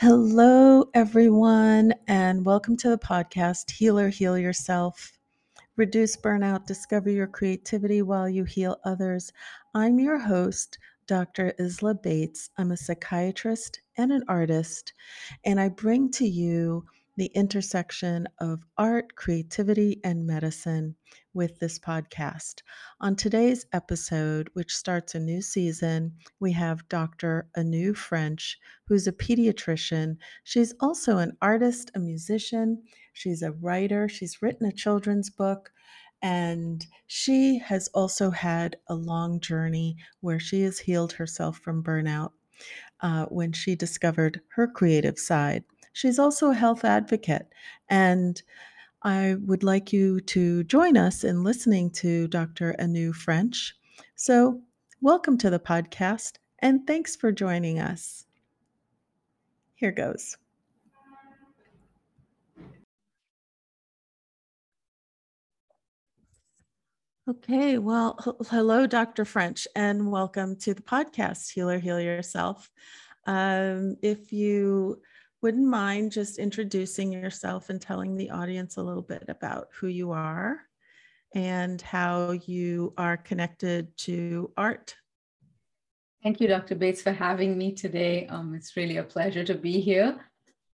Hello, everyone, and welcome to the podcast Healer Heal Yourself. Reduce burnout, discover your creativity while you heal others. I'm your host, Dr. Isla Bates. I'm a psychiatrist and an artist, and I bring to you the intersection of art, creativity, and medicine with this podcast. On today's episode, which starts a new season, we have Dr. Anu French, who's a pediatrician. She's also an artist, a musician, she's a writer, she's written a children's book. And she has also had a long journey where she has healed herself from burnout uh, when she discovered her creative side. She's also a health advocate. And I would like you to join us in listening to Dr. Anu French. So, welcome to the podcast and thanks for joining us. Here goes. Okay, well, hello, Dr. French, and welcome to the podcast, Healer Heal Yourself. Um, if you wouldn't mind just introducing yourself and telling the audience a little bit about who you are and how you are connected to art. Thank you, Dr. Bates, for having me today. Um, it's really a pleasure to be here.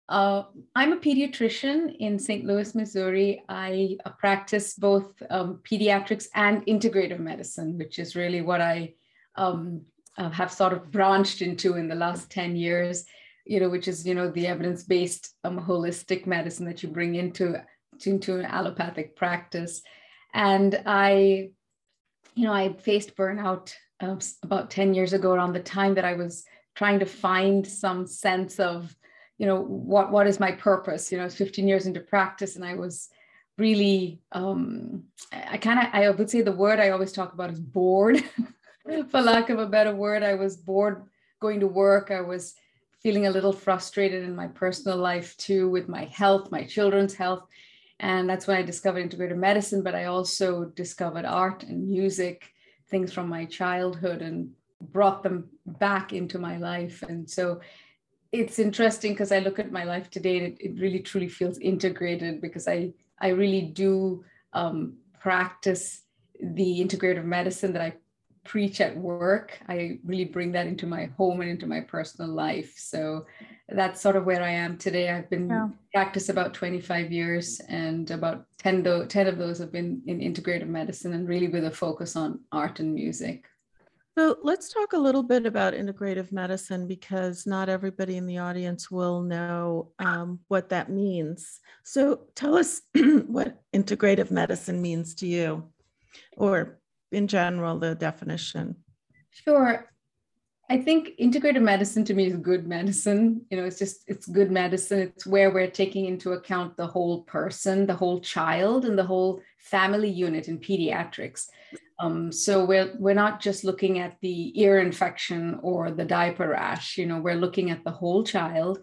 Uh, I'm a pediatrician in St. Louis, Missouri. I uh, practice both um, pediatrics and integrative medicine, which is really what I um, uh, have sort of branched into in the last 10 years you know, which is, you know, the evidence-based um, holistic medicine that you bring into, into an allopathic practice. And I, you know, I faced burnout um, about 10 years ago around the time that I was trying to find some sense of, you know, what, what is my purpose? You know, 15 years into practice and I was really, um, I kind of, I would say the word I always talk about is bored, for lack of a better word. I was bored going to work. I was feeling a little frustrated in my personal life too with my health, my children's health. And that's when I discovered integrative medicine, but I also discovered art and music, things from my childhood, and brought them back into my life. And so it's interesting because I look at my life today, it, it really truly feels integrated because I, I really do um, practice the integrative medicine that I preach at work. I really bring that into my home and into my personal life. So that's sort of where I am today. I've been yeah. practice about 25 years and about 10, do- 10 of those have been in integrative medicine and really with a focus on art and music. So let's talk a little bit about integrative medicine because not everybody in the audience will know um, what that means. So tell us what integrative medicine means to you or in general the definition? Sure. I think integrative medicine to me is good medicine. You know, it's just it's good medicine. It's where we're taking into account the whole person, the whole child, and the whole family unit in pediatrics. Um, so we're we're not just looking at the ear infection or the diaper rash. You know, we're looking at the whole child,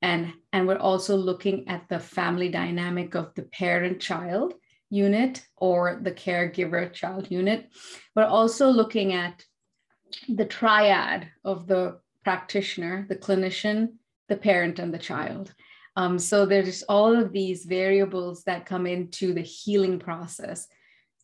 and and we're also looking at the family dynamic of the parent child unit or the caregiver child unit. We're also looking at the triad of the practitioner, the clinician, the parent, and the child. Um, so there's all of these variables that come into the healing process.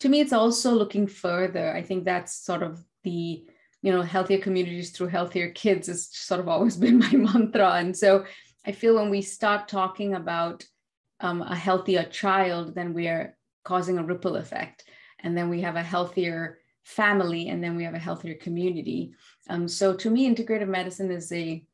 To me, it's also looking further. I think that's sort of the you know healthier communities through healthier kids has sort of always been my mantra. And so I feel when we start talking about um, a healthier child, then we are causing a ripple effect. And then we have a healthier family, and then we have a healthier community. Um, so to me, integrative medicine is a,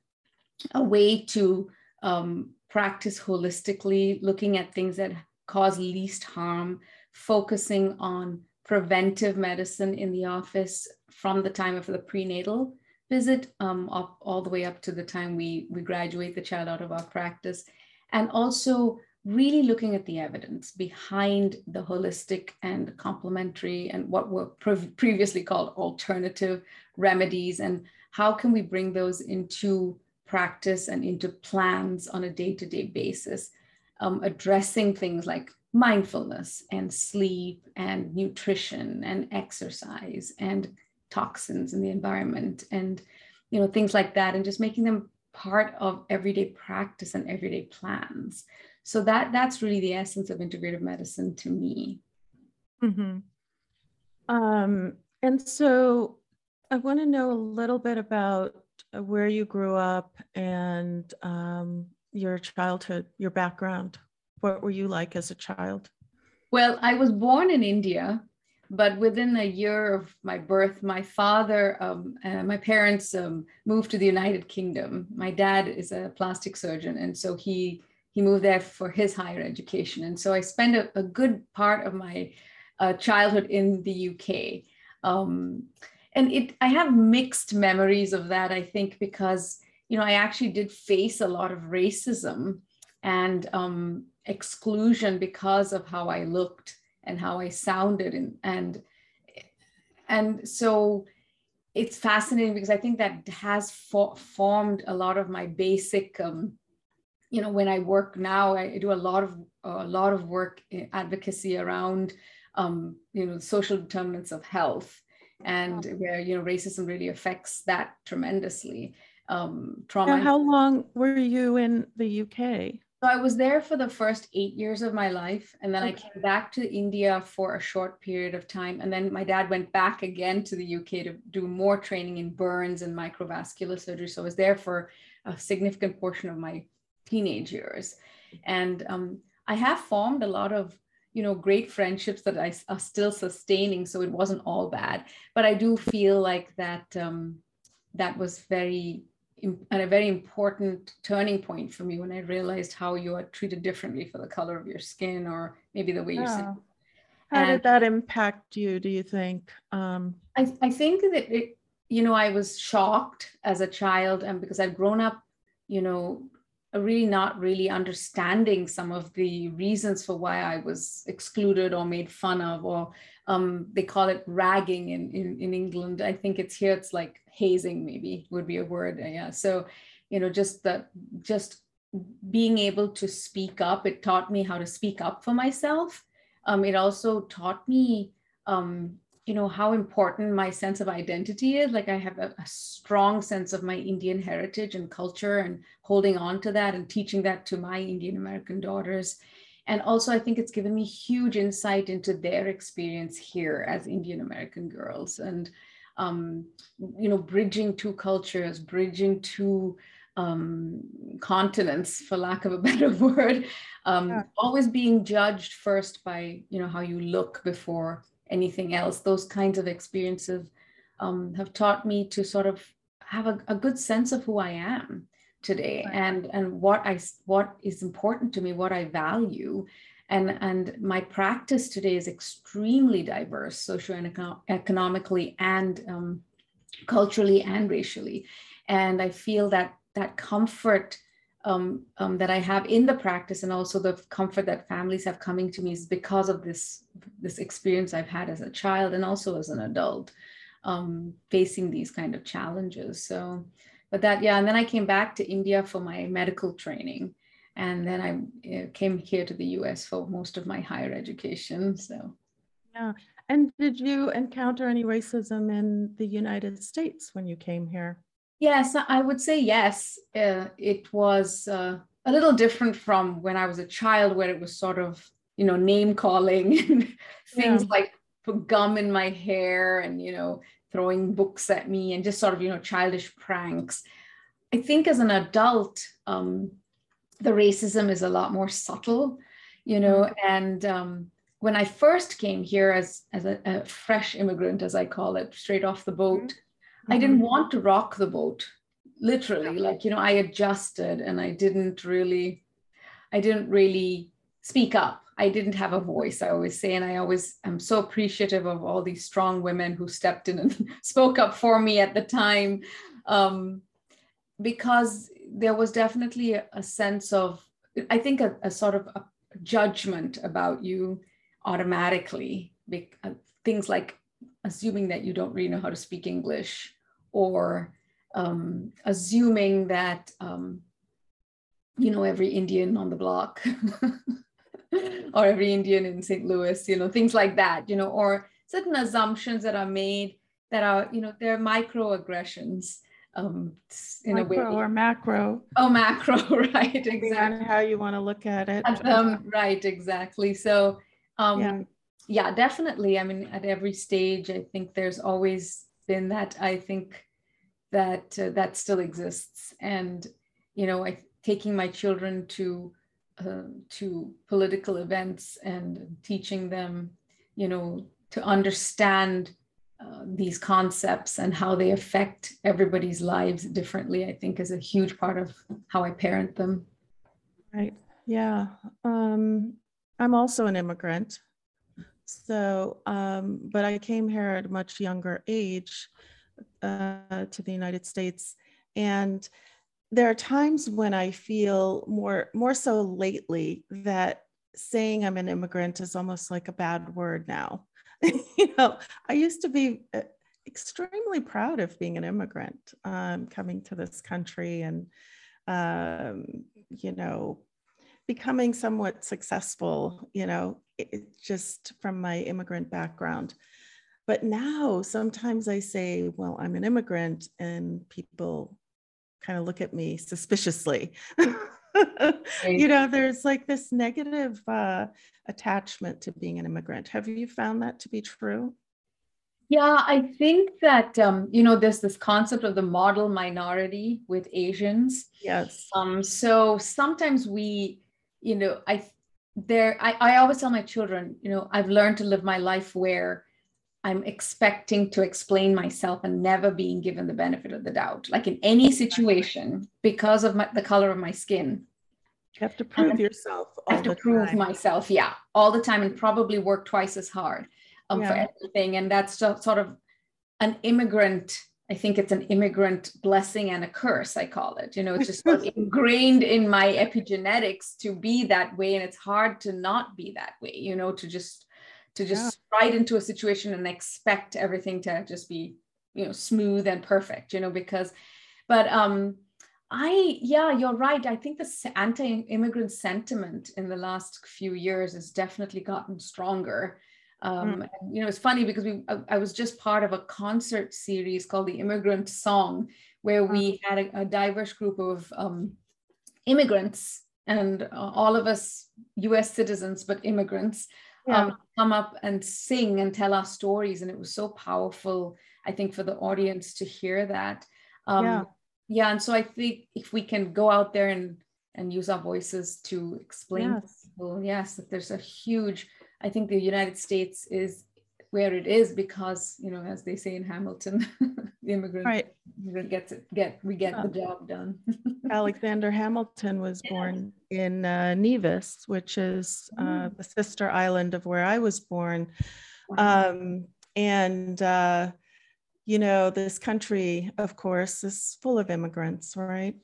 a way to um, practice holistically, looking at things that cause least harm, focusing on preventive medicine in the office from the time of the prenatal visit um, up, all the way up to the time we, we graduate the child out of our practice. And also really looking at the evidence behind the holistic and complementary and what were pre- previously called alternative remedies and how can we bring those into practice and into plans on a day-to-day basis um, addressing things like mindfulness and sleep and nutrition and exercise and toxins in the environment and you know things like that and just making them part of everyday practice and everyday plans. So that that's really the essence of integrative medicine to me. Mm-hmm. Um, and so I want to know a little bit about uh, where you grew up and um, your childhood, your background. What were you like as a child? Well, I was born in India, but within a year of my birth, my father, um, uh, my parents um, moved to the United Kingdom. My dad is a plastic surgeon, and so he he moved there for his higher education. And so I spent a, a good part of my uh, childhood in the UK. Um, and it, I have mixed memories of that. I think because you know I actually did face a lot of racism and um, exclusion because of how I looked and how I sounded and and and so it's fascinating because I think that has formed a lot of my basic um, you know when I work now I do a lot of a lot of work advocacy around um, you know social determinants of health and where you know racism really affects that tremendously um, trauma. Now, how long were you in the UK? So I was there for the first eight years of my life. And then okay. I came back to India for a short period of time. And then my dad went back again to the UK to do more training in burns and microvascular surgery. So I was there for a significant portion of my teenage years. And um, I have formed a lot of you know great friendships that I are still sustaining so it wasn't all bad but I do feel like that um, that was very and a very important turning point for me when I realized how you are treated differently for the color of your skin or maybe the way you sit. How and did that impact you, do you think? Um, I, I think that it, you know, I was shocked as a child and because I've grown up, you know, really not really understanding some of the reasons for why I was excluded or made fun of, or um, they call it ragging in, in, in England. I think it's here, it's like hazing maybe would be a word yeah so you know just that just being able to speak up it taught me how to speak up for myself um, it also taught me um, you know how important my sense of identity is like i have a, a, strong sense of my indian heritage and culture and holding on to that and teaching that to my indian american daughters and also i think it's given me huge insight into their experience here as indian american girls and um, you know, bridging two cultures, bridging two um, continents, for lack of a better word, um, yeah. always being judged first by, you know, how you look before anything else. Those kinds of experiences um, have taught me to sort of have a, a good sense of who I am today right. and and what I what is important to me, what I value, and and my practice today is extremely diverse socioeconomically and um, culturally and racially and i feel that that comfort um, um, that I have in the practice and also the comfort that families have coming to me is because of this this experience I've had as a child and also as an adult um, facing these kind of challenges. So, but that yeah, and then I came back to India for my medical training, and then I uh, came here to the US for most of my higher education. So, yeah. And did you encounter any racism in the United States when you came here? Yes, I would say yes. Uh, it was uh, a little different from when I was a child, where it was sort of, you know, name calling and things yeah. like put gum in my hair and, you know, throwing books at me and just sort of, you know, childish pranks. I think as an adult, um, the racism is a lot more subtle, you know, mm-hmm. and um, when I first came here as, as a, a, fresh immigrant, as I call it, straight off the boat, mm-hmm. I didn't want to rock the boat, literally. Like, you know, I adjusted and I didn't really, I didn't really speak up. I didn't have a voice, I always say. And I always am so appreciative of all these strong women who stepped in and spoke up for me at the time. Um, because there was definitely a, a sense of, I think, a, a, sort of a judgment about you automatically. Uh, things like assuming that you don't really know how to speak English or um, assuming that um, you know every Indian on the block or every Indian in St. Louis, you know, things like that, you know, or certain assumptions that are made that are, you know, they're microaggressions um, in Micro a way or macro. Oh, macro, right? Exactly. how you want to look at it. Them, right, exactly. So, um, yeah. yeah, definitely. I mean, at every stage, I think there's always been that. I think that uh, that still exists, and you know, I taking my children to uh, to political events and teaching them, you know, to understand uh, these concepts and how they affect everybody's lives differently, I think is a huge part of how I parent them. Right. Yeah. Um, I'm also an immigrant. So, um, but I came here at a much younger age uh, to the United States. And there are times when I feel more, more so lately that saying I'm an immigrant is almost like a bad word now. you know, I used to be uh, extremely proud of being an immigrant, um, coming to this country and, um, you know, becoming somewhat successful, you know, it, just from my immigrant background. But now sometimes I say, well, I'm an immigrant, and people kind of look at me suspiciously. you know, there's like this negative uh, attachment to being an immigrant. Have you found that to be true? Yeah, I think that um, you know there's this concept of the model minority with Asians. Yes. Um. So sometimes we, you know, I there I, I always tell my children, you know, I've learned to live my life where I'm expecting to explain myself and never being given the benefit of the doubt. Like in any situation, because of my, the color of my skin, you have to prove and yourself. I have to prove time. myself, yeah, all the time, and probably work twice as hard um, yeah. for everything. And that's sort of an immigrant. I think it's an immigrant blessing and a curse. I call it. You know, it's just ingrained in my epigenetics to be that way, and it's hard to not be that way. You know, to just to just yeah. ride into a situation and expect everything to just be you know smooth and perfect. You know, because, but um I, yeah, you're right. I think the anti immigrant sentiment in the last few years has definitely gotten stronger. Um, mm. and, you know, it's funny because we, I, I, was just part of a concert series called the Immigrant Song, where we mm. had a, a, diverse group of um, immigrants and uh, all of us US citizens, but immigrants, yeah. um, come up and sing and tell our stories. And it was so powerful, I think, for the audience to hear that. Um, yeah yeah and so i think if we can go out there and and use our voices to explain yes. to people yes that there's a huge i think the united states is where it is because you know as they say in hamilton the immigrant right gets it get we get the job done alexander hamilton was yes. born in uh, nevis which is uh, mm. the sister island of where i was born wow. um, and uh, you know, this country, of course, is full of immigrants, right?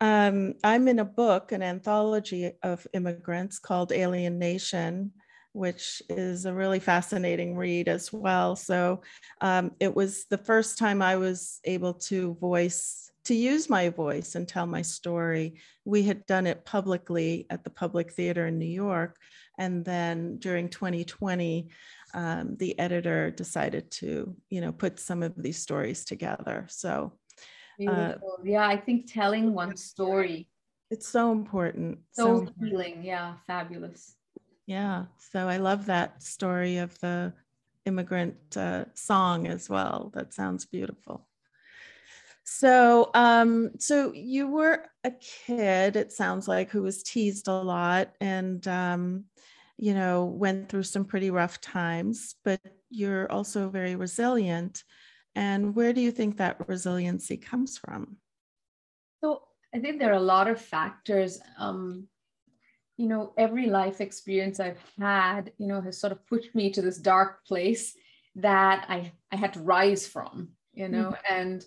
Um, I'm in a book, an anthology of immigrants called Alien Nation, which is a really fascinating read as well. So um, it was the first time I was able to voice, to use my voice and tell my story. We had done it publicly at the Public Theater in New York. And then during 2020, um, the editor decided to, you know, put some of these stories together. So, uh, yeah, I think telling one story. It's so important. So, so healing. Yeah, fabulous. Yeah. So I love that story of the immigrant uh, song as well. That sounds beautiful. So, um, so you were a kid, it sounds like, who was teased a lot, and um, you know, went through some pretty rough times, but you're also very resilient. And where do you think that resiliency comes from? So I think there are a lot of factors. Um, you know, every life experience I've had, you know, has sort of pushed me to this dark place that I I had to rise from. You know, mm-hmm. and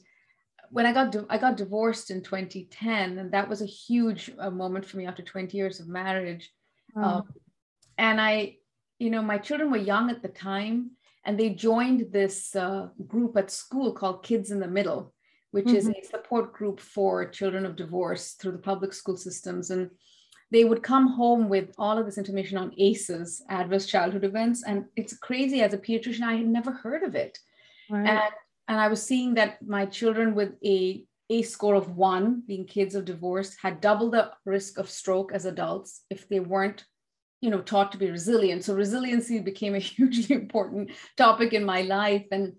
when I got I got divorced in 2010, and that was a huge uh, moment for me after 20 years of marriage. Um, and I, you know, my children were young at the time, and they joined this uh, group at school called Kids in the Middle, which mm-hmm. is a support group for children of divorce through the public school systems. And they would come home with all of this information on ACEs, adverse childhood events. And it's crazy as a pediatrician, I had never heard of it. Right. And, and I was seeing that my children with a ACE score of one, being kids of divorce, had double the risk of stroke as adults if they weren't, you know, taught to be resilient. So resiliency became a hugely important topic in my life. And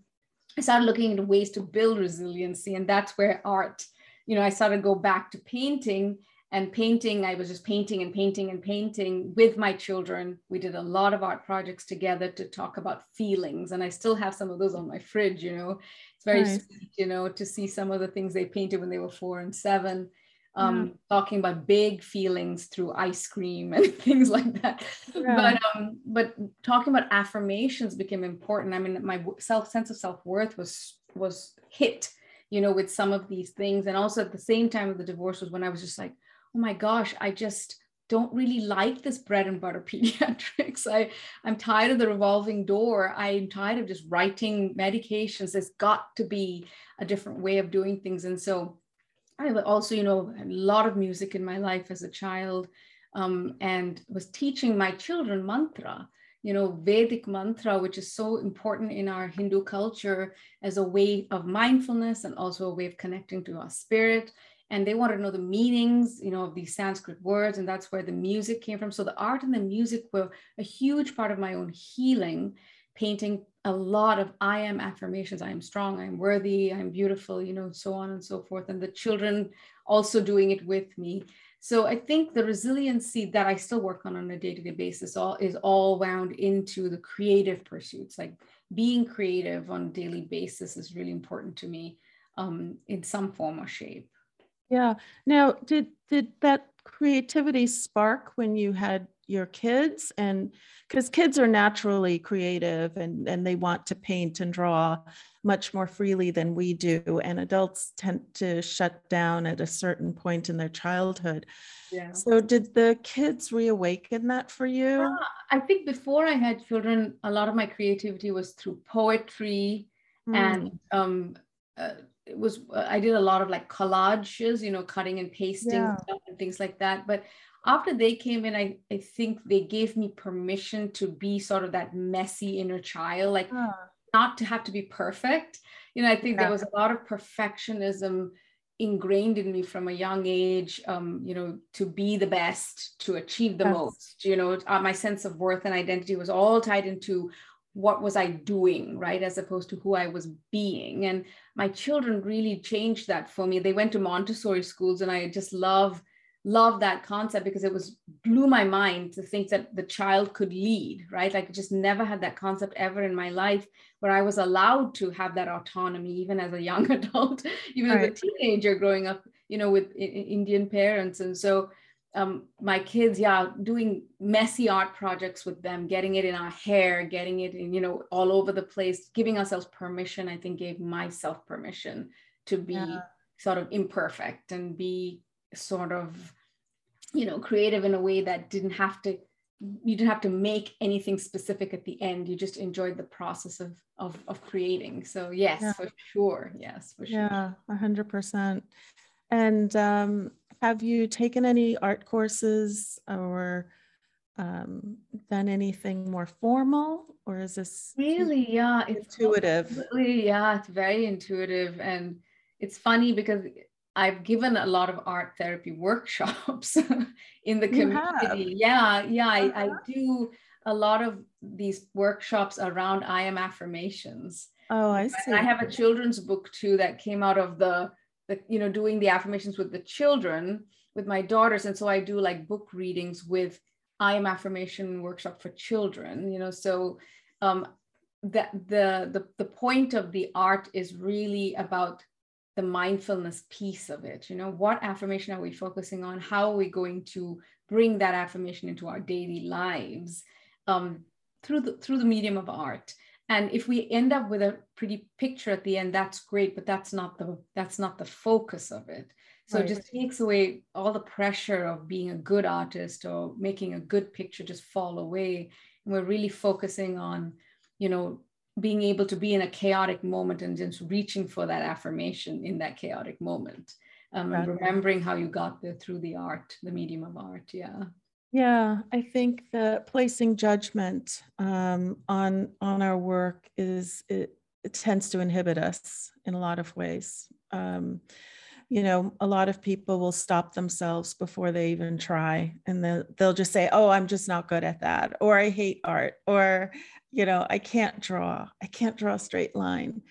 I started looking into ways to build resiliency. And that's where art, you know, I started to go back to painting and painting i was just painting and painting and painting with my children we did a lot of art projects together to talk about feelings and i still have some of those on my fridge you know it's very nice. sweet you know to see some of the things they painted when they were four and seven um, yeah. talking about big feelings through ice cream and things like that yeah. but um, but talking about affirmations became important i mean my self sense of self-worth was was hit you know with some of these things and also at the same time of the divorce was when i was just like oh my gosh, I just don't really like this bread and butter pediatrics. I, I'm tired of the revolving door. I'm tired of just writing medications. There's got to be a different way of doing things. And so I also, you know, a lot of music in my life as a child um, and was teaching my children mantra, you know, Vedic mantra, which is so important in our Hindu culture as a way of mindfulness and also a way of connecting to our spirit and they wanted to know the meanings you know of these sanskrit words and that's where the music came from. So the art and the music were a huge part of my own healing painting a lot of i am affirmations i am strong i'm worthy i'm beautiful you know so on and so forth and the children also doing it with me. So i think the resiliency that i still work on on a day-to-day basis all is all wound into the creative pursuits. Like being creative on a daily basis is really important to me um, in some form or shape yeah. Now, did did that creativity spark when you had your kids and because kids are naturally creative and and they want to paint and draw much more freely than we do and adults tend to shut down at a certain point in their childhood yeah. so did the kids reawaken that for you yeah, i think before i had children a lot of my creativity was through poetry mm. and um, uh, it was uh, I did a lot of like collages, you know, cutting and pasting yeah. and things like that. But after they came in, I, I think they gave me permission to be sort of that messy inner child, like huh. not to have to be perfect. You know, I think yeah. there was a lot of perfectionism ingrained in me from a young age um, you know to be the best to achieve the yes. most you know uh, my sense of worth and identity was all tied into what was I doing, right? As opposed to who I was being. And my children really changed that for me. They went to Montessori schools and I just love, love that concept because it was blew my mind to think that the child could lead, right? Like I just never had that concept ever in my life where I was allowed to have that autonomy, even as a young adult, even right. as a teenager growing up, you know, with Indian parents. And so um, my kids, yeah, doing messy art projects with them, getting it in our hair, getting it in, you know, all over the place, giving ourselves permission, I think gave myself permission to be yeah. sort of imperfect and be sort of, you know, creative in a way that didn't have to, you didn't have to make anything specific at the end. You just enjoyed the process of, of, of creating. So yes, yeah. for sure. Yes, for sure. Yeah, a hundred percent. And um, have you taken any art courses or um, done anything more formal, or is this really, yeah, it's intuitive? It's yeah, it's very intuitive, and it's funny because I've given a lot of art therapy workshops in the community. Yeah, yeah, uh-huh. I, I uh-huh. do a lot of these workshops around I am affirmations. Oh, I see. I have a children's book too that came out of the the you know doing the affirmations with the children with my daughters. And so i do like book readings with i am affirmation workshop for children you know? So um that the the the point of the art is really about the mindfulness piece of it you know? What affirmation are we focusing on? How are we going to bring that affirmation into our daily lives um, through the through the medium of art and if we end up with a pretty picture at the end that's great but that's not the that's not the focus of it. So right. it just takes away all the pressure of being a good artist or making a good picture just fall away. And we're really focusing on you know being able to be in a chaotic moment and just reaching for that affirmation in that chaotic moment um, and remembering how you got there through the art the medium of art. Yeah yeah, I think that placing judgment um, on on our work is it, it, tends to inhibit us in a lot of ways. Um, you know, a lot of people will stop themselves before they even try. And they'll, they'll just say, oh, I'm just not good at that. Or I hate art. Or, you know, I can't draw. I can't draw a straight line,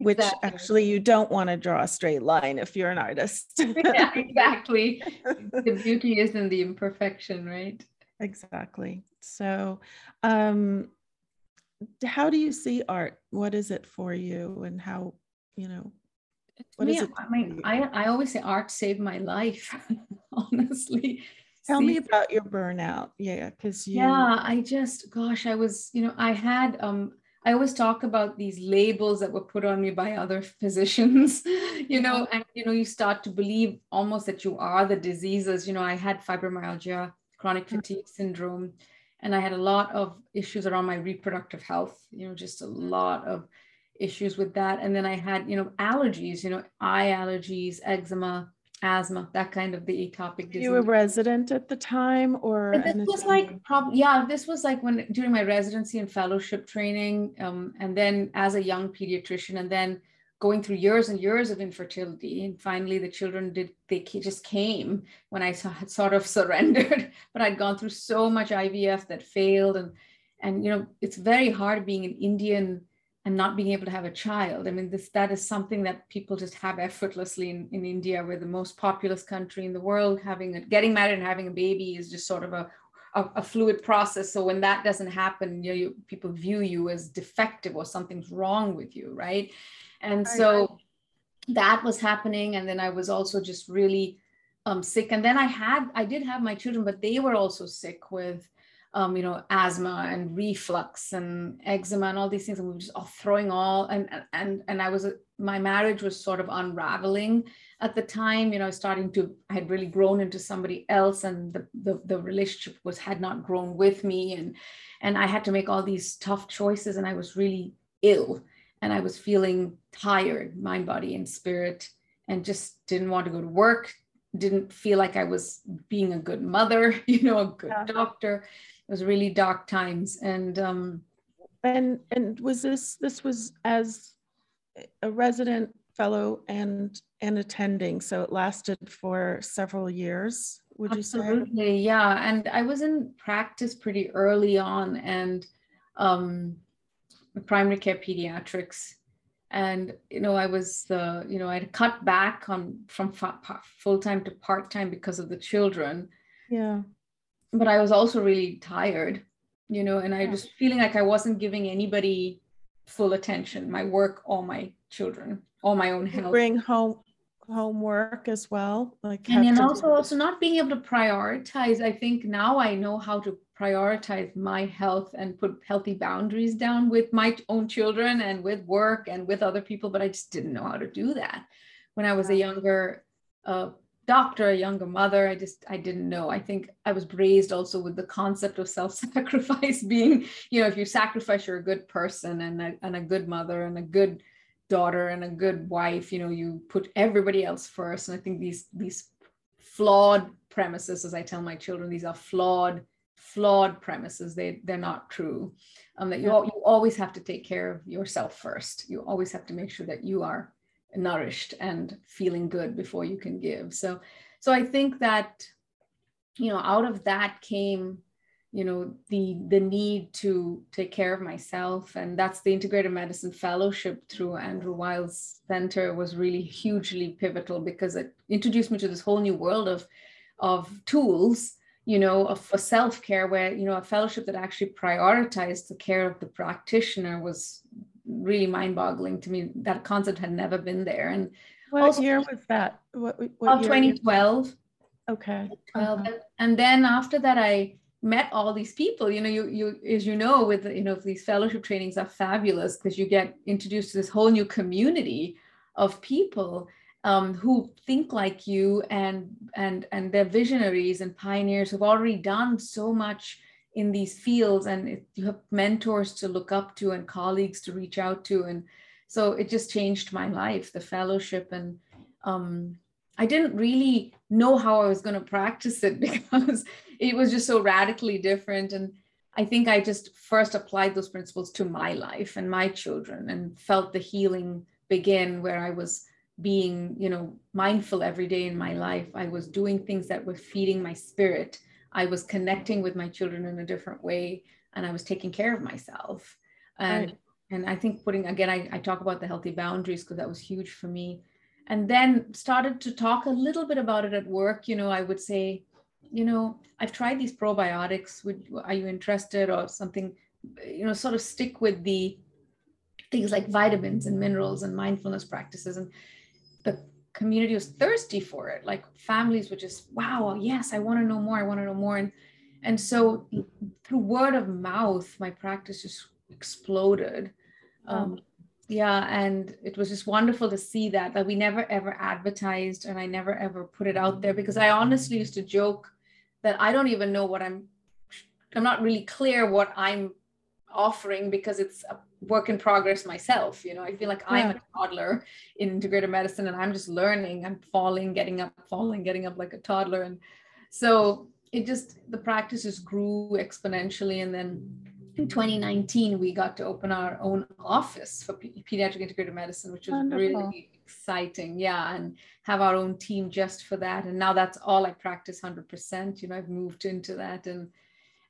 which exactly. actually you don't want to draw a straight line if you're an artist. yeah, exactly. the beauty is in the imperfection, right? Exactly. So, um, how do you see art? What is it for you, and how you know? What me, is it? I mean, I I always say art saved my life. honestly. Tell See, me about your burnout. Yeah, because you. Yeah, I just, gosh, I was, you know, I had um I always talk about these labels that were put on me by other physicians, you know, and you know, you start to believe almost that you are the diseases. You know, I had fibromyalgia, chronic mm. fatigue syndrome, and I had a lot of issues around my reproductive health, you know, just a lot of issues with that. And then I had, you know, allergies, you know, eye allergies, eczema, asthma, that kind of the atopic disease. You were resident at the time or but this was like probably yeah, this was like when during my residency and fellowship training, um, and then as a young pediatrician, and then going through years and years of infertility and finally the children did they just came when i had sort of surrendered but i'd gone through so much ivf that failed and and you know it's very hard being an indian and not being able to have a child i mean this that is something that people just have effortlessly in, in india we're the most populous country in the world having a, getting married and having a baby is just sort of a a, a, fluid process. So when that doesn't happen, you know, you, people view you as defective or something's wrong with you, right? And so that was happening. And then I was also just really um, sick. And then I had, I did have my children, but they were also sick with, um, you know, asthma and reflux and eczema and all these things. And we were just all throwing all, and, and, and I was, my marriage was sort of unraveling at the time, you know, starting to, I had really grown into somebody else and the, the, the relationship was, had not grown with me. And, and I had to make all these tough choices and I was really ill and I was feeling tired, mind, body, and spirit, and just didn't want to go to work. Didn't feel like I was being a good mother, you know, a good yeah. doctor. It was really dark times, and um, and and was this this was as a resident fellow and and attending, so it lasted for several years. Would Absolutely, you say? yeah. And I was in practice pretty early on, and um, primary care pediatrics and you know i was uh, you know i'd cut back on from full-time to part-time because of the children yeah but i was also really tired you know and i yeah. just feeling like i wasn't giving anybody full attention my work all my children all my own health. Bring home homework as well like and, and also also not being able to prioritize i think now i know how to prioritize my health and put healthy boundaries down with my own children and with work and with other people but i just didn't know how to do that. When i was a younger uh, doctor a younger mother. I just i didn't know. I think i was raised also with the concept of self-sacrifice being you know if you sacrifice you're a good person and a, and a good mother and a good daughter and a good wife you know you put everybody else first. And i think these these flawed premises as i tell my children these are flawed flawed premises. They they're not true. Um, that you, you always have to take care of yourself first. You always have to make sure that you are nourished and feeling good before you can give. So so i think that you know out of that came you know the the need to take care of myself. And that's the integrated medicine fellowship through andrew weil's center was really hugely pivotal because it introduced me to this whole new world of of tools you know, for self care, where, you know, a fellowship that actually prioritized the care of the practitioner was really mind boggling to me. That concept had never been there. And what also, year was that? What, what 2012. Okay. 12. Uh-huh. And then after that, I met all these people you know you you as you know with you know these fellowship trainings are fabulous because you get introduced to this whole new community of people um, who think like you and and and they're visionaries and pioneers who've already done so much in these fields and it, you have mentors to look up to and colleagues to reach out to and so it just changed my life the fellowship and um, i didn't really know how i was going to practice it because it was just so radically different and i think i just first applied those principles to my life and my children and felt the healing begin where i was being you know mindful every day in my life. I was doing things that were feeding my spirit i was connecting with my children in a different way and i was taking care of myself. And right. and i think putting again I, I talk about the healthy boundaries because that was huge for me. And then started to talk a little bit about it at work. You know i would say you know i've tried these probiotics. Would are you interested? or something you know sort of stick with the things like vitamins and minerals and mindfulness practices. And the community was thirsty for it like families were just wow yes i want to know more i want to know more. And and so through word of mouth my practice just exploded. Um, yeah and it was just wonderful to see that that we never ever advertised and i never ever put it out there because i honestly used to joke that i don't even know what i'm i'm not really clear what i'm offering because it's a work in progress myself you know? I feel like yeah. i'm a toddler in integrative medicine and i'm just learning i'm falling getting up falling getting up like a toddler. And so it just the practices grew exponentially. And then in 2019 we got to open our own office for pediatric integrative medicine which was Wonderful. really exciting. Yeah and have our own team just for that. And now that's all i practice 100% you know? I've moved into that and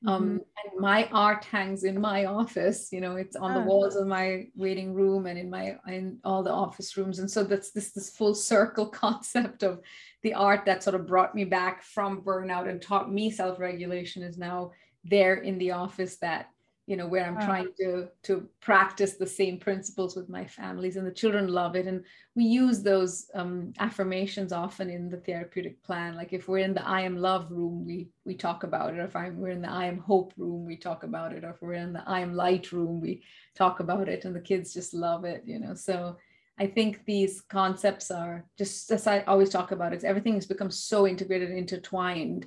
um, mm-hmm. and my art hangs in my office you know it's on the walls of my waiting room and in my in all the office rooms and so that's this this full circle concept of the art that sort of brought me back from burnout and taught me self-regulation is now there in the office that you know where i'm wow. trying to to practice the same principles with my families and the children love it. And we use those um, affirmations often in the therapeutic plan. Like if we're in the i am love room we we talk about it. Or if I'm, we're in the i am hope room we talk about it. Or if we're in the i am light room we talk about it. And the kids just love it you know. So I think these concepts are just as I always talk about it, everything has become so integrated, intertwined.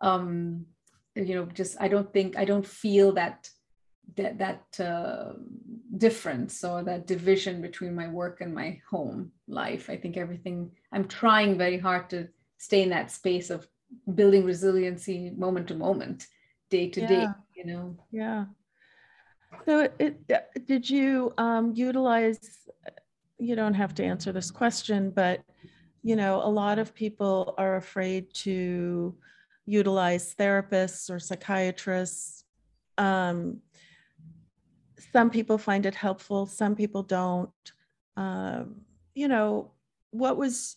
Um, you know, just I don't think I don't feel that that that uh, difference or that division between my work and my home life. I think everything I'm trying very hard to stay in that space of building resiliency moment to moment, day to yeah. day. You know. Yeah. So, it, did you um, utilize? You don't have to answer this question, but you know, a lot of people are afraid to utilize therapists or psychiatrists. Um, some people find it helpful, some people don't. Um, you know, what was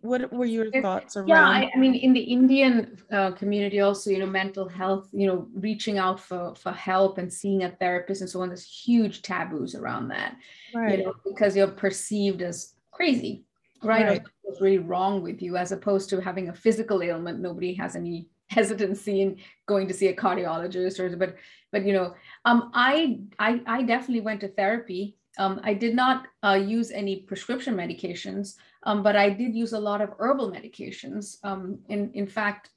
what were your thoughts around? Yeah, I, I mean, in the Indian uh, community, also, you know, mental health, you know, reaching out for for help and seeing a therapist and so on. There's huge taboos around that, right? You know, because you're perceived as crazy, right? right. Or what's really wrong with you, as opposed to having a physical ailment. Nobody has any hesitancy in going to see a cardiologist or but but you know um i i, I definitely went to therapy um, I did not uh, use any prescription medications, um, but I did use a lot of herbal medications. Um, in, in fact,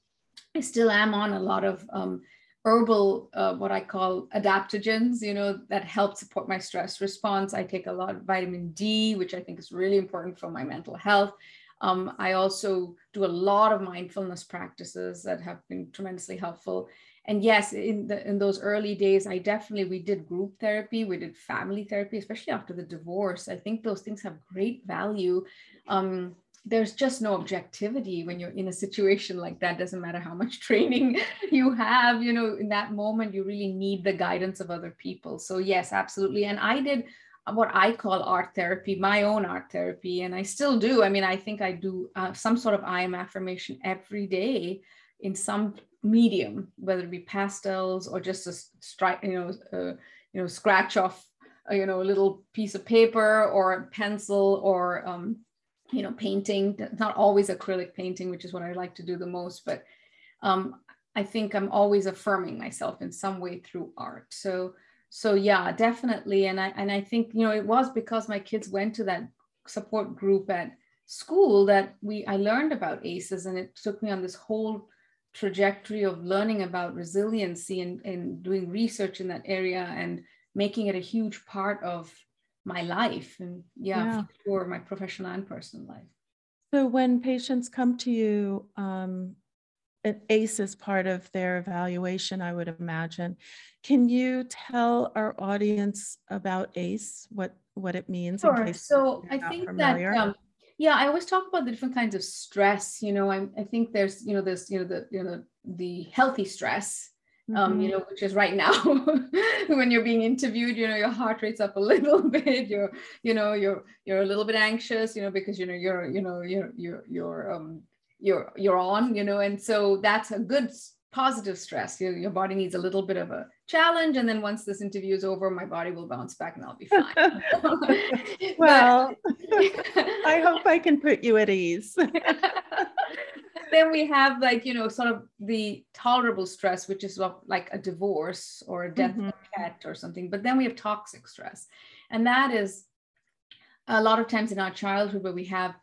I still am on a lot of um, herbal, uh, what I call adaptogens, you know, that help support my stress response. I take a lot of vitamin D, which I think is really important for my mental health. Um, I also do a lot of mindfulness practices that have been tremendously helpful. And yes, in the in those early days, I definitely we did group therapy, we did family therapy, especially after the divorce. I think those things have great value. Um, there's just no objectivity when you're in a situation like that doesn't matter how much training you have you know in that moment you really need the guidance of other people so yes absolutely and i did what I call art therapy, my own art therapy, and I still do. I mean, I think I do uh, some sort of I am affirmation every day in some medium, whether it be pastels or just a you know, uh, you know, scratch off, uh, you know, a little piece of paper or a pencil or, um, you know, painting. Not always acrylic painting, which is what I like to do the most, but um, I think I'm always affirming myself in some way through art. So so yeah definitely and i and i think you know it was because my kids went to that support group at school that we i learned about aces and it took me on this whole trajectory of learning about resiliency and, and doing research in that area and making it a huge part of my life and yeah, yeah. for my professional and personal life so when patients come to you um, an ACE is part of their evaluation, I would imagine. Can you tell our audience about ACE, what, what it means? Sure. so I think familiar? that um, yeah i always talk about the different kinds of stress you know i, I think there's you know this you know the you know the healthy stress um, mm-hmm. you know, which is right now when you're being interviewed, you know, your heart rate's up a little bit, you're, you know, you're you're a little bit anxious, you know, because you know you're, you know, you're you're you're um you're you're on, you know, and so that's a good positive stress. Your, your body needs a little bit of a challenge. And then once this interview is over, my body will bounce back and I'll be fine. well, I hope I can put you at ease. then we have like, you know, sort of the tolerable stress, which is like a divorce or a death mm-hmm. of a pet or something. But then we have toxic stress. And that is a lot of times in our childhood where we have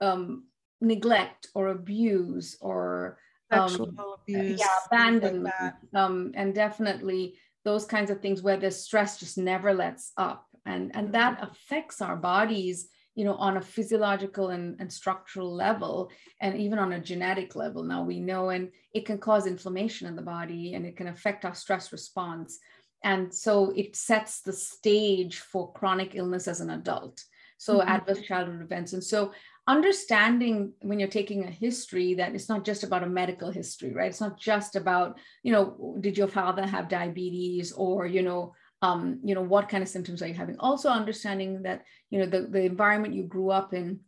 um, neglect or abuse or um, abuse, yeah, abandonment, like um, and definitely those kinds of things where the stress just never lets up, and and that mm-hmm. affects our bodies, you know, on a physiological and, and structural level, and even on a genetic level. Now we know, and it can cause inflammation in the body, and it can affect our stress response, and so it sets the stage for chronic illness as an adult. So mm-hmm. adverse childhood events, and so understanding when you're taking a history that it's not just about a medical history right? It's not just about you know did your father have diabetes or you know um, you know what kind of symptoms are you having? Also understanding that you know the, the environment you grew up in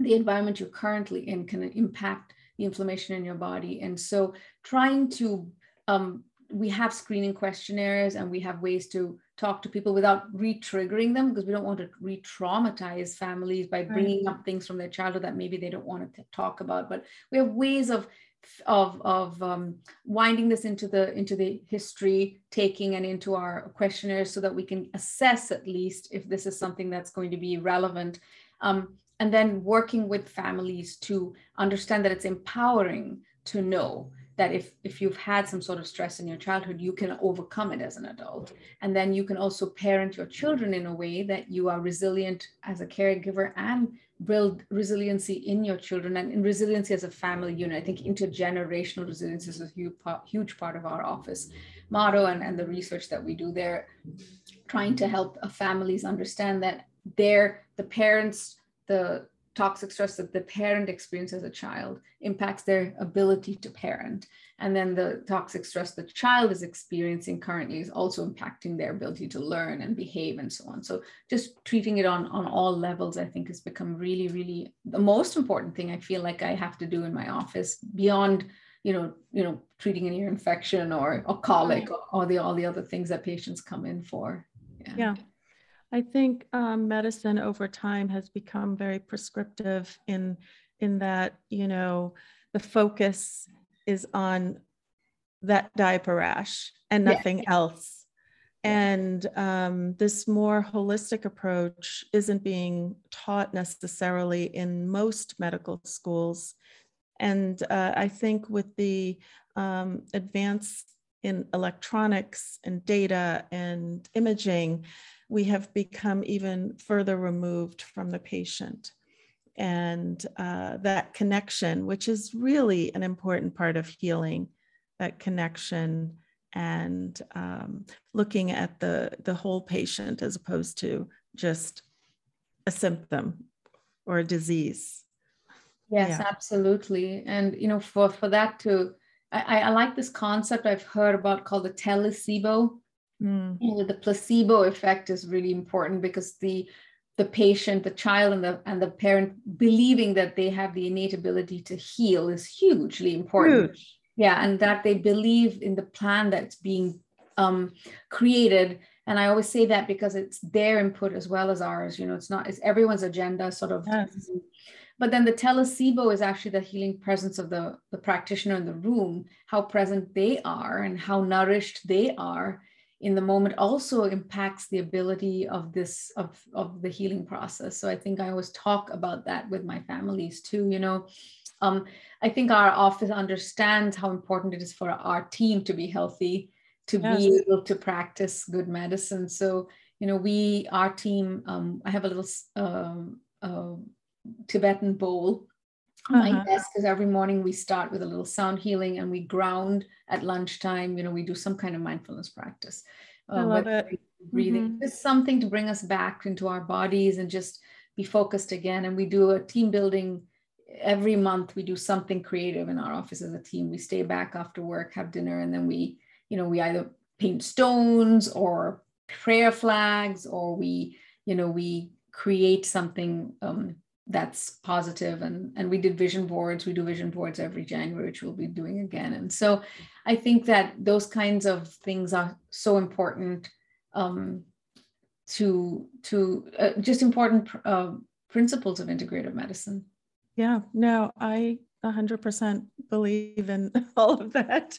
the environment you're currently in can impact the inflammation in your body. And so trying to um, we have screening questionnaires and we have ways to talk to people without re-triggering them because we don't want to re-traumatize families by bringing right. up things from their childhood that maybe they don't want to talk about but we have ways of of of um, winding this into the into the history taking and into our questionnaires so that we can assess at least if this is something that's going to be relevant um, and then working with families to understand that it's empowering to know that if if you've had some sort of stress in your childhood you can overcome it as an adult. And then you can also parent your children in a way that you are resilient as a caregiver and build resiliency in your children and in resiliency as a family unit. I think intergenerational resilience is a huge part, of our office motto and, and the research that we do there trying to help families understand that they're the parents the toxic stress that the parent experiences as a child impacts their ability to parent. And then the toxic stress the child is experiencing currently is also impacting their ability to learn and behave and so on. So just treating it on, on all levels, I think has become really, really the most important thing I feel like I have to do in my office beyond you know, you know, treating an ear infection or a colic mm-hmm. or, or the all the other things that patients come in for. yeah. yeah. I think um, medicine over time has become very prescriptive in in that you know the focus is on that diaper rash and nothing yeah. else. And um, this more holistic approach isn't being taught necessarily in most medical schools. And uh, I think with the um, advance in electronics and data and imaging, we have become even further removed from the patient. And uh, that connection, which is really an important part of healing, that connection and um, looking at the, the whole patient as opposed to just a symptom or a disease. Yes, yeah. absolutely. And, you know, for, for that to, I, I like this concept I've heard about called the telesebo Mm. You know, the placebo effect is really important because the the patient, the child, and the and the parent believing that they have the innate ability to heal is hugely important. Huge. Yeah, and that they believe in the plan that's being um, created. And I always say that because it's their input as well as ours. You know, it's not it's everyone's agenda, sort of. Yes. But then the telesebo is actually the healing presence of the, the practitioner in the room, how present they are and how nourished they are in the moment also impacts the ability of this of, of the healing process. So i think i always talk about that with my families too you know? Um, i think our office understands how important it is for our team to be healthy to yes. be able to practice good medicine. So you know we our team um, i have a little um, uh, tibetan bowl uh-huh. my desk because every morning we start with a little sound healing and we ground at lunchtime. You know, we do some kind of mindfulness practice. Uh, I love it. Breathing, mm-hmm. just something to bring us back into our bodies and just be focused again. And we do a team building every month. We do something creative in our office as a team. We stay back after work, have dinner, and then we, you know, we either paint stones or prayer flags, or we, you know, we create something um, that's positive and and we did vision boards. We do vision boards every january which we'll be doing again. And so i think that those kinds of things are so important um, to to uh, just important uh, principles of integrative medicine. Yeah no i 100% believe in all of that.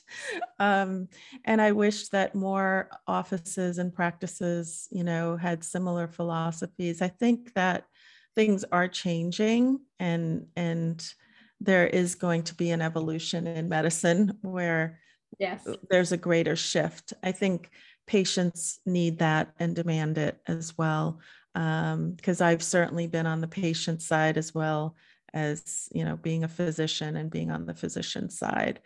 Um, and i wish that more offices and practices you know had similar philosophies. I think that things are changing and and there is going to be an evolution in medicine where yes. there's a greater shift. I think patients need that and demand it as well because um, i've certainly been on the patient side as well as you know being a physician and being on the physician side.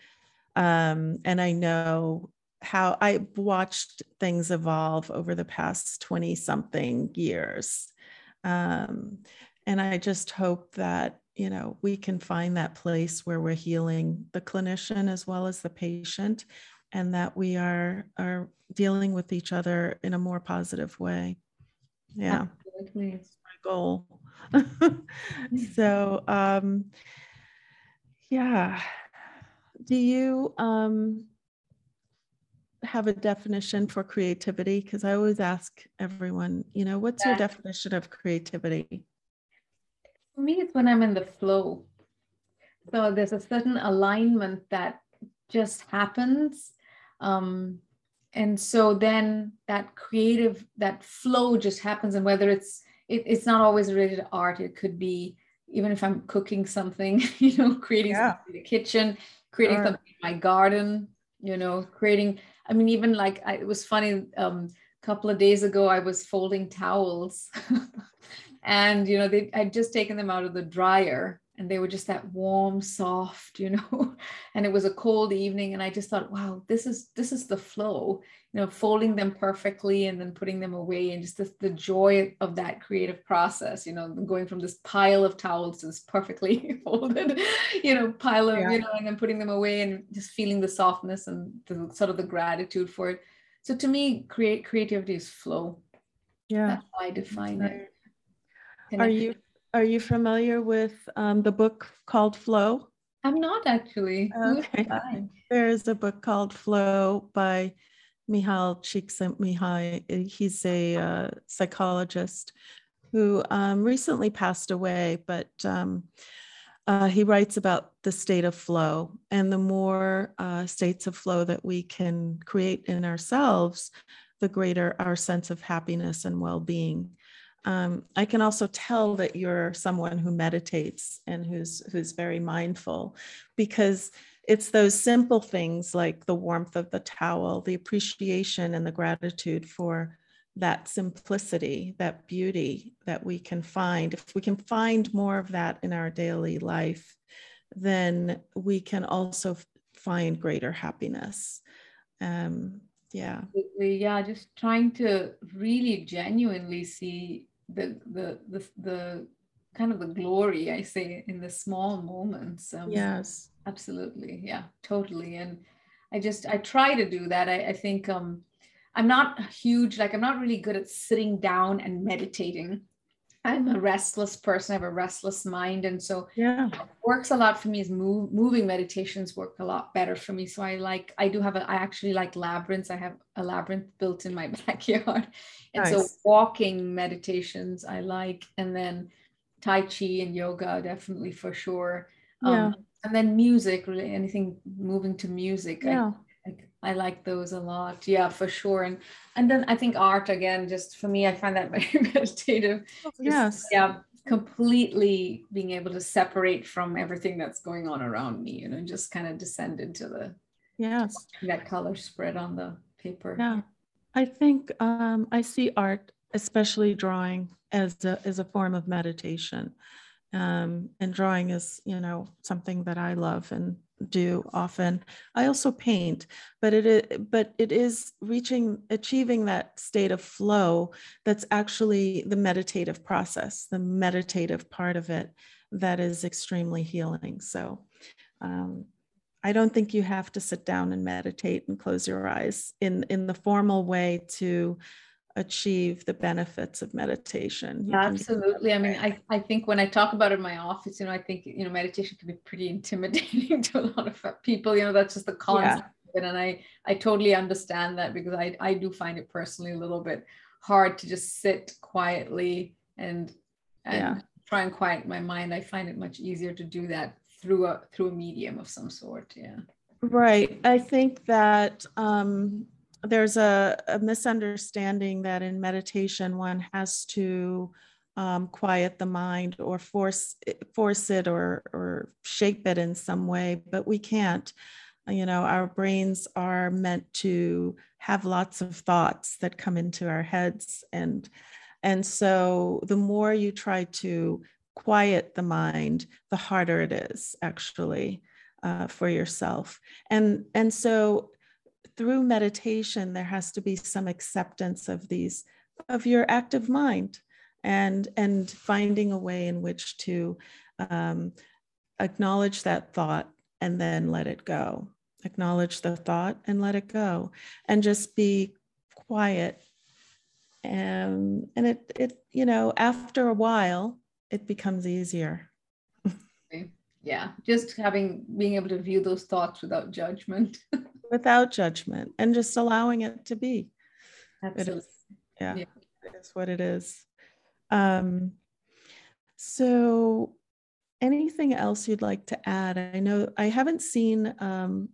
Um, and i know how i watched things evolve over the past 20 something years um, and I just hope that, you know, we can find that place where we're healing the clinician as well as the patient and that we are are dealing with each other in a more positive way. Yeah. Absolutely. That's my goal. so um yeah. Do you um have a definition for creativity? Because I always ask everyone, you know, what's yeah. your definition of creativity? For me, it's when I'm in the flow. So there's a certain alignment that just happens. Um, and so then that creative, that flow just happens. And whether it's, it, it's not always related to art, it could be even if I'm cooking something, you know, creating yeah. something in the kitchen, creating sure. something in my garden, you know, creating I mean, even like I, it was funny. Um, a couple of days ago, I was folding towels, and you know, they I'd just taken them out of the dryer, and they were just that warm soft you know and it was a cold evening and i just thought wow this is this is the flow you know folding them perfectly and then putting them away and just the, the joy of that creative process you know going from this pile of towels to this perfectly folded you know pile of yeah. you know and then putting them away and just feeling the softness and the sort of the gratitude for it. So to me create creativity is flow. Yeah. That's how i define it. Are you are you familiar with um, the book called Flow? I'm not actually. Okay. There's a book called Flow by Mihaly Csikszentmihalyi. He's a uh, psychologist who um, recently passed away, but um, uh, he writes about the state of flow. And the more uh, states of flow that we can create in ourselves, the greater our sense of happiness and well being um, I can also tell that you're someone who meditates and who's who's very mindful because it's those simple things like the warmth of the towel, the appreciation and the gratitude for that simplicity, that beauty that we can find. If we can find more of that in our daily life, then we can also find greater happiness. Um, yeah. Yeah, just trying to really genuinely see the the the, the kind of the glory I say in the small moments. Um, yes, absolutely, yeah, totally. And I just I try to do that. I, I think um, I'm not huge, like I'm not really good at sitting down and meditating. I'm a restless person. I have a restless mind, and so yeah, works a lot for me. Is move, moving meditations work a lot better for me. So I like I do have a I actually like labyrinths. I have a labyrinth built in my backyard, and nice. so walking meditations I like, and then Tai Chi and yoga definitely for sure. Yeah. Um, and then music, really anything moving to music. Yeah. I like those a lot. Yeah, for sure. And and then I think art again, just for me, I find that very meditative. Just, yes. Yeah, completely being able to separate from everything that's going on around me, you know, just kind of descend into the yes that color spread on the paper. Yeah. I think um, I see art, especially drawing, as a as a form of meditation. Um, and drawing is, you know, something that I love and do often. I also paint, but it is, but it is reaching achieving that state of flow that's actually the meditative process, the meditative part of it that is extremely healing. So um, I don't think you have to sit down and meditate and close your eyes in in the formal way to achieve the benefits of meditation. You Absolutely. I mean, I, I think when I talk about it in my office, you know, I think, you know, meditation can be pretty intimidating to a lot of people, you know, that's just the concept yeah. And I, I totally understand that because I, I do find it personally a little bit hard to just sit quietly and, and yeah. try and quiet my mind. I find it much easier to do that through a, through a medium of some sort. Yeah. Right. I think that, um, there's a, a, misunderstanding that in meditation one has to um, quiet the mind or force force it or or shape it in some way, but we can't. You know, our brains are meant to have lots of thoughts that come into our heads, and and so the more you try to quiet the mind, the harder it is actually uh, for yourself. And and so through meditation, there has to be some acceptance of these, of your active mind and, and finding a way in which to um, acknowledge that thought and then let it go. Acknowledge the thought and let it go and just be quiet. And, and it, it, you know, after a while, it becomes easier. yeah just having being able to view those thoughts without judgment without judgment and just allowing it to be. Absolutely. It is, yeah, yeah, it is what it is. Um, so, anything else you'd like to add? I know I haven't seen. Um,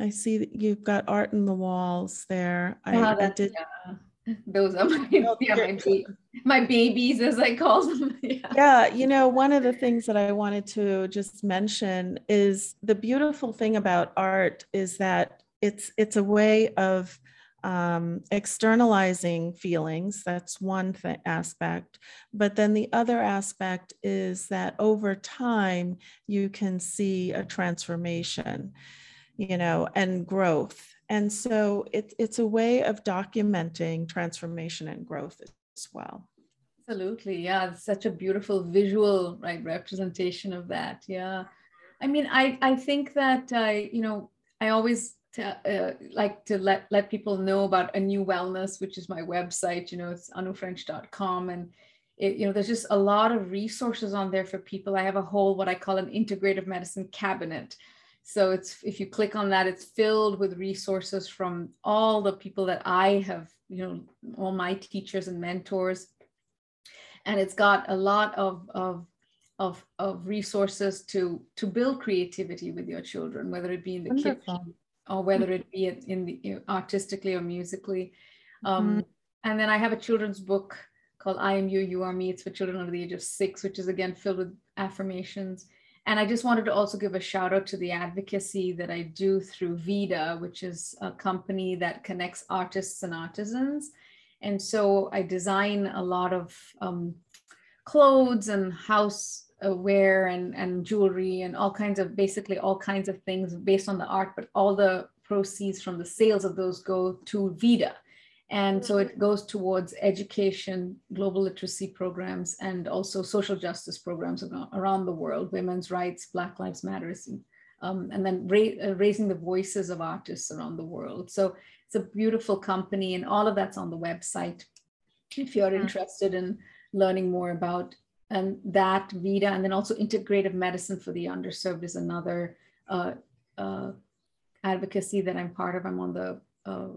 I see that you've got art in the walls there. I, oh, I did. Yeah those are my, yeah, my, my, babies as i call them yeah. yeah you know one of the things that i wanted to just mention is the beautiful thing about art is that it's it's a way of um, externalizing feelings that's one th- aspect but then the other aspect is that over time you can see a transformation you know and growth and so it, it's a way of documenting transformation and growth as well. Absolutely. Yeah. It's such a beautiful visual right representation of that. Yeah. I mean, I, I think that, I, you know, I always to, uh, like to let, let people know about Anu Wellness, which is my website, you know, it's anufrench.com. And, it, you know, there's just a lot of resources on there for people. I have a whole, what I call an integrative medicine cabinet so it's if you click on that, it's filled with resources from all the people that I have, you know, all my teachers and mentors. And it's got a lot of, of of, of resources to to build creativity with your children, whether it be in the Wonderful. kitchen or whether it be in the you know, artistically or musically. Um, mm-hmm. And then I have a children's book called "I Am You, You Are Me." It's for children under the age of six, which is again filled with affirmations. And I just wanted to also give a shout out to the advocacy that I do through Vida, which is a company that connects artists and artisans. And so I design a lot of um, clothes and house wear and, and jewelry and all kinds of basically all kinds of things based on the art, but all the proceeds from the sales of those go to Vida. And so it goes towards education, global literacy programs, and also social justice programs around the world, women's rights, Black Lives Matters, um, and then ra- uh, raising the voices of artists around the world. So it's a beautiful company, and all of that's on the website. If you're mm-hmm. interested in learning more about and that Vida, and then also integrative medicine for the underserved is another uh, uh, advocacy that I'm part of. I'm on the uh,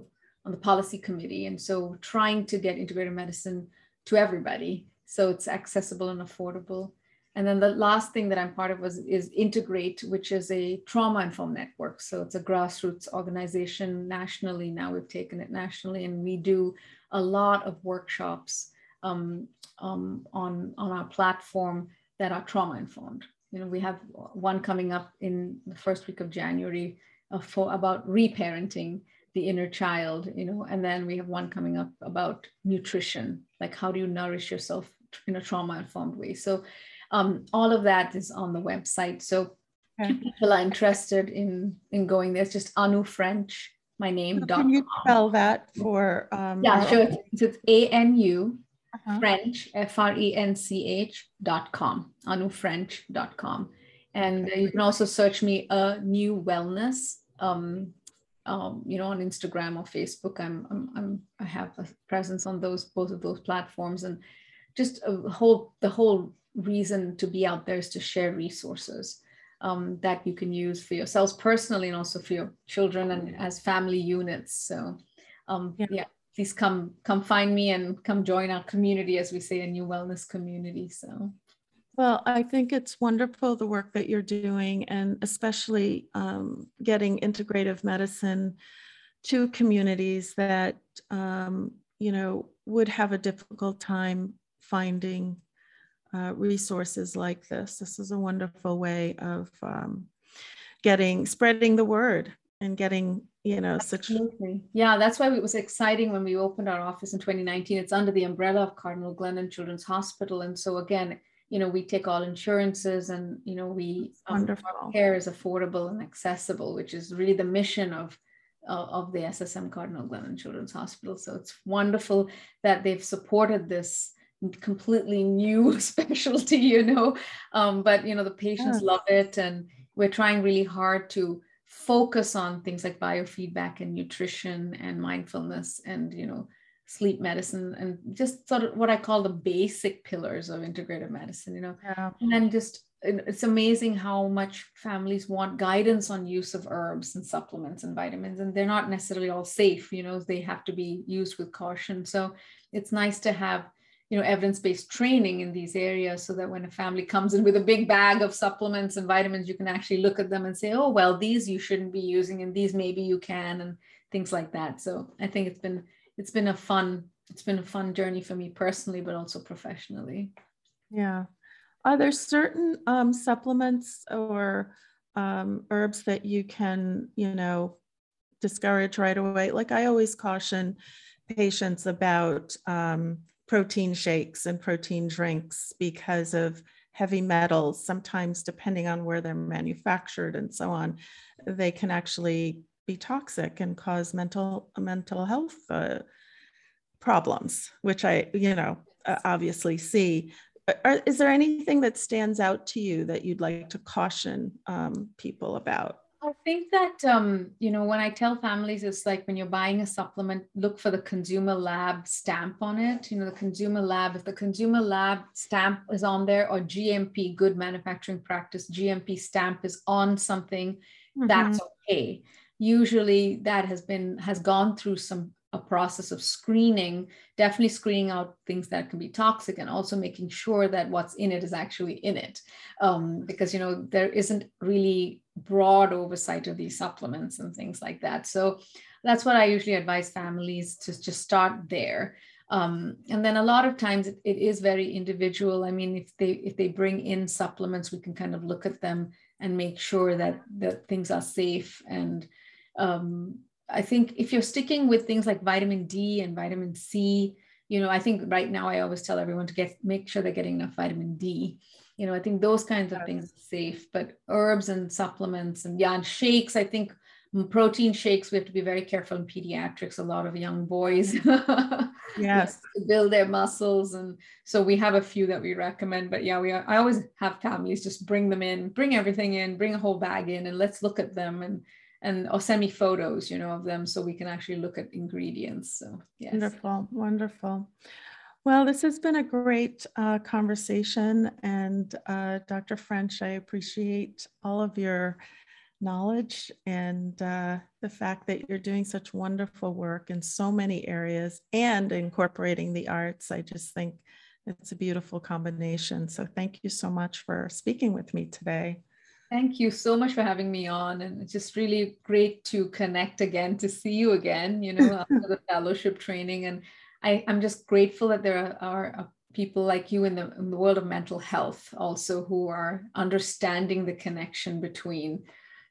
on the policy committee. And so trying to get integrative medicine to everybody so it's accessible and affordable. And then the last thing that I'm part of was is Integrate, which is a trauma informed network. So it's a grassroots organization nationally. Now we've taken it nationally, and we do a lot of workshops um, um, on on our platform that are trauma informed. You know, we have one coming up in the first week of January uh, for about reparenting the inner child, you know, and then we have one coming up about nutrition, like how do you nourish yourself in a trauma informed way. So um, all of that is on the website. So okay. people are interested in in going there, it's just Anu French, my name. So can you spell that for? Um, yeah, sure. It's, it's A N U uh-huh. French, F R E N C H dot com, anufrench.com. And you can also search me Anu Wellness. Um, um, you know, on Instagram or Facebook, I'm, I'm, I'm, I have a presence on those both of those platforms, and just a whole the whole reason to be out there is to share resources um, that you can use for yourselves personally and also for your children and as family units. So, um, yeah. yeah please come come find me and come join our community as we say Anu Wellness community so well i think it's wonderful the work that you're doing and especially um, getting integrative medicine to communities that um, you know would have a difficult time finding uh, resources like this. This is a wonderful way of um, getting spreading the word and getting you know Absolutely. such yeah that's why it was exciting when we opened our office in 2019 it's under the umbrella of cardinal glennon children's hospital. And so again you know we take all insurances and you know we um, care is affordable and accessible which is really the mission of uh, of the ssm cardinal glennon children's hospital. So it's wonderful that they've supported this completely new specialty you know? Um, but you know the patients yeah. love it and we're trying really hard to focus on things like biofeedback and nutrition and mindfulness and you know sleep medicine and just sort of what i call the basic pillars of integrative medicine you know? Yeah. and then just it's amazing how much families want guidance on use of herbs and supplements and vitamins and they're not necessarily all safe you know? They have to be used with caution. So it's nice to have you know evidence-based training in these areas so that when a family comes in with a big bag of supplements and vitamins you can actually look at them and say oh well these you shouldn't be using and these maybe you can and things like that. So i think it's been it's been a fun it's been a fun journey for me personally but also professionally. Yeah. Are there certain um, supplements or um, herbs that you can you know discourage right away? Like i always caution patients about um, protein shakes and protein drinks because of heavy metals. Sometimes, depending on where they're manufactured and so on, they can actually be toxic and cause mental mental health uh, problems, which I, you know, obviously see. Are, is there anything that stands out to you that you'd like to caution um, people about? I think that um, you know when I tell families, it's like when you're buying a supplement, look for the consumer lab stamp on it. You know, the consumer lab. If the consumer lab stamp is on there, or GMP, good manufacturing practice, GMP stamp is on something, mm-hmm. that's okay. Usually, that has been has gone through some a process of screening, definitely screening out things that can be toxic and also making sure that what's in it is actually in it. Um, because, you know, there isn't really broad oversight of these supplements and things like that. So that's what I usually advise families to just start there. Um, and then a lot of times it, it is very individual. I mean, if they if they bring in supplements, we can kind of look at them and make sure that that things are safe and um, I think if you're sticking with things like vitamin D and vitamin C, you know, I think right now I always tell everyone to get make sure they're getting enough vitamin D. You know, I think those kinds of things are safe, but herbs and supplements and yeah, and shakes, I think protein shakes, we have to be very careful in pediatrics, a lot of young boys. yes. build their muscles. And so we have a few that we recommend, but yeah, we are, I always have families just bring them in, bring everything in, bring a whole bag in and let's look at them and and or send me photos, you know, of them so we can actually look at ingredients. So yes. Wonderful, wonderful. Well, this has been a great uh, conversation. And uh, Dr. French, I appreciate all of your knowledge and uh, the fact that you're doing such wonderful work in so many areas and incorporating the arts. I just think it's a beautiful combination. So thank you so much for speaking with me today. Thank you so much for having me on. And it's just really great to connect again, to see you again, you know, after the fellowship training. And I, I'm just grateful that there are, are people like you in the, in the world of mental health also who are understanding the connection between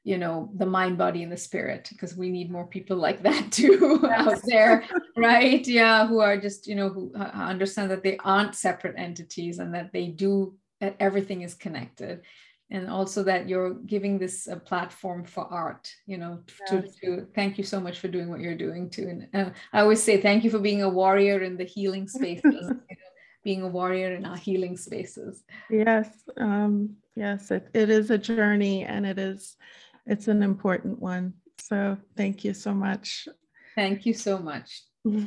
you know the mind body and the spirit because we need more people like that too out there right yeah who are just you know who uh, understand that they aren't separate entities and that they do that everything is connected and also that you're giving this a platform for art you know to, yes. to thank you so much for doing what you're doing too. And uh, i always say thank you for being a warrior in the healing spaces you know, being a warrior in our healing spaces. Yes um, yes it, it is a journey and it is it's an important one. So thank you so much. Thank you so much. Mm-hmm.